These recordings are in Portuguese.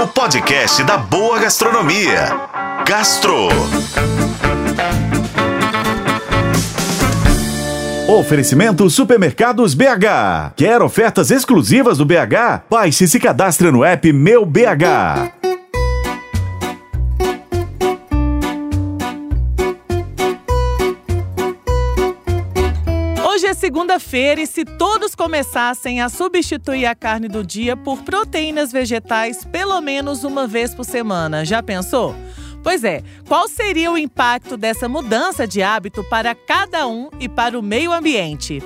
o podcast da boa gastronomia. Gastro. Oferecimento Supermercados BH. Quer ofertas exclusivas do BH? Baixe e se cadastre no app Meu BH. Segunda-feira e se todos começassem a substituir a carne do dia por proteínas vegetais pelo menos uma vez por semana, já pensou? Pois é, qual seria o impacto dessa mudança de hábito para cada um e para o meio ambiente?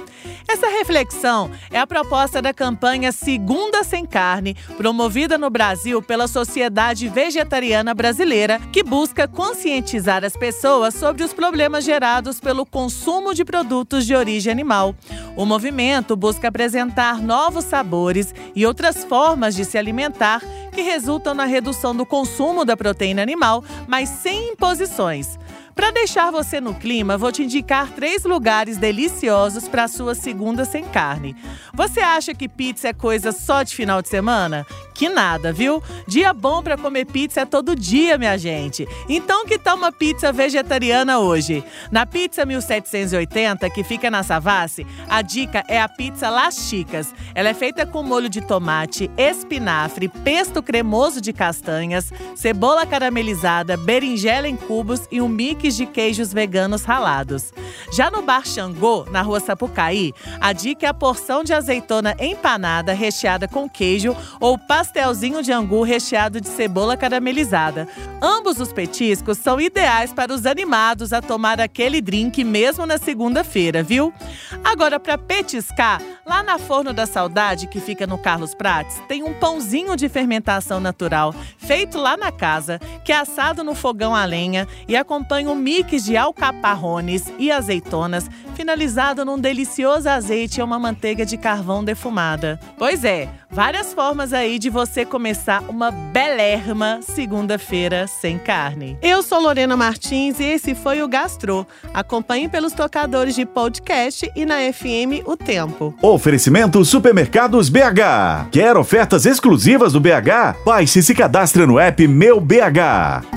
Essa reflexão é a proposta da campanha Segunda Sem Carne, promovida no Brasil pela Sociedade Vegetariana Brasileira, que busca conscientizar as pessoas sobre os problemas gerados pelo consumo de produtos de origem animal. O movimento busca apresentar novos sabores e outras formas de se alimentar que resultam na redução do consumo da proteína animal, mas sem imposições. Para deixar você no clima, vou te indicar três lugares deliciosos para sua segunda sem carne. Você acha que pizza é coisa só de final de semana? Que nada, viu? Dia bom para comer pizza é todo dia, minha gente. Então que tal uma pizza vegetariana hoje? Na Pizza 1780, que fica na Savassi, a dica é a pizza Las Chicas. Ela é feita com molho de tomate, espinafre, pesto cremoso de castanhas, cebola caramelizada, berinjela em cubos e um mix de queijos veganos ralados. Já no Bar Xangô, na rua Sapucaí, a dica é a porção de azeitona empanada recheada com queijo ou pastelzinho de angu recheado de cebola caramelizada. Ambos os petiscos são ideais para os animados a tomar aquele drink mesmo na segunda-feira, viu? Agora, para petiscar, lá na Forno da Saudade, que fica no Carlos Prates, tem um pãozinho de fermentação natural, feito lá na casa, que é assado no fogão a lenha e acompanha um mix de alcaparrones e azeitonas, finalizado num delicioso azeite e uma manteiga de carvão defumada. Pois é, várias formas aí de você começar uma belerma segunda-feira sem carne. Eu sou Lorena Martins e esse foi o Gastro. Acompanhe pelos tocadores de podcast e na FM O Tempo. Oferecimento Supermercados BH. Quer ofertas exclusivas do BH? Baixe e se cadastre no app Meu BH.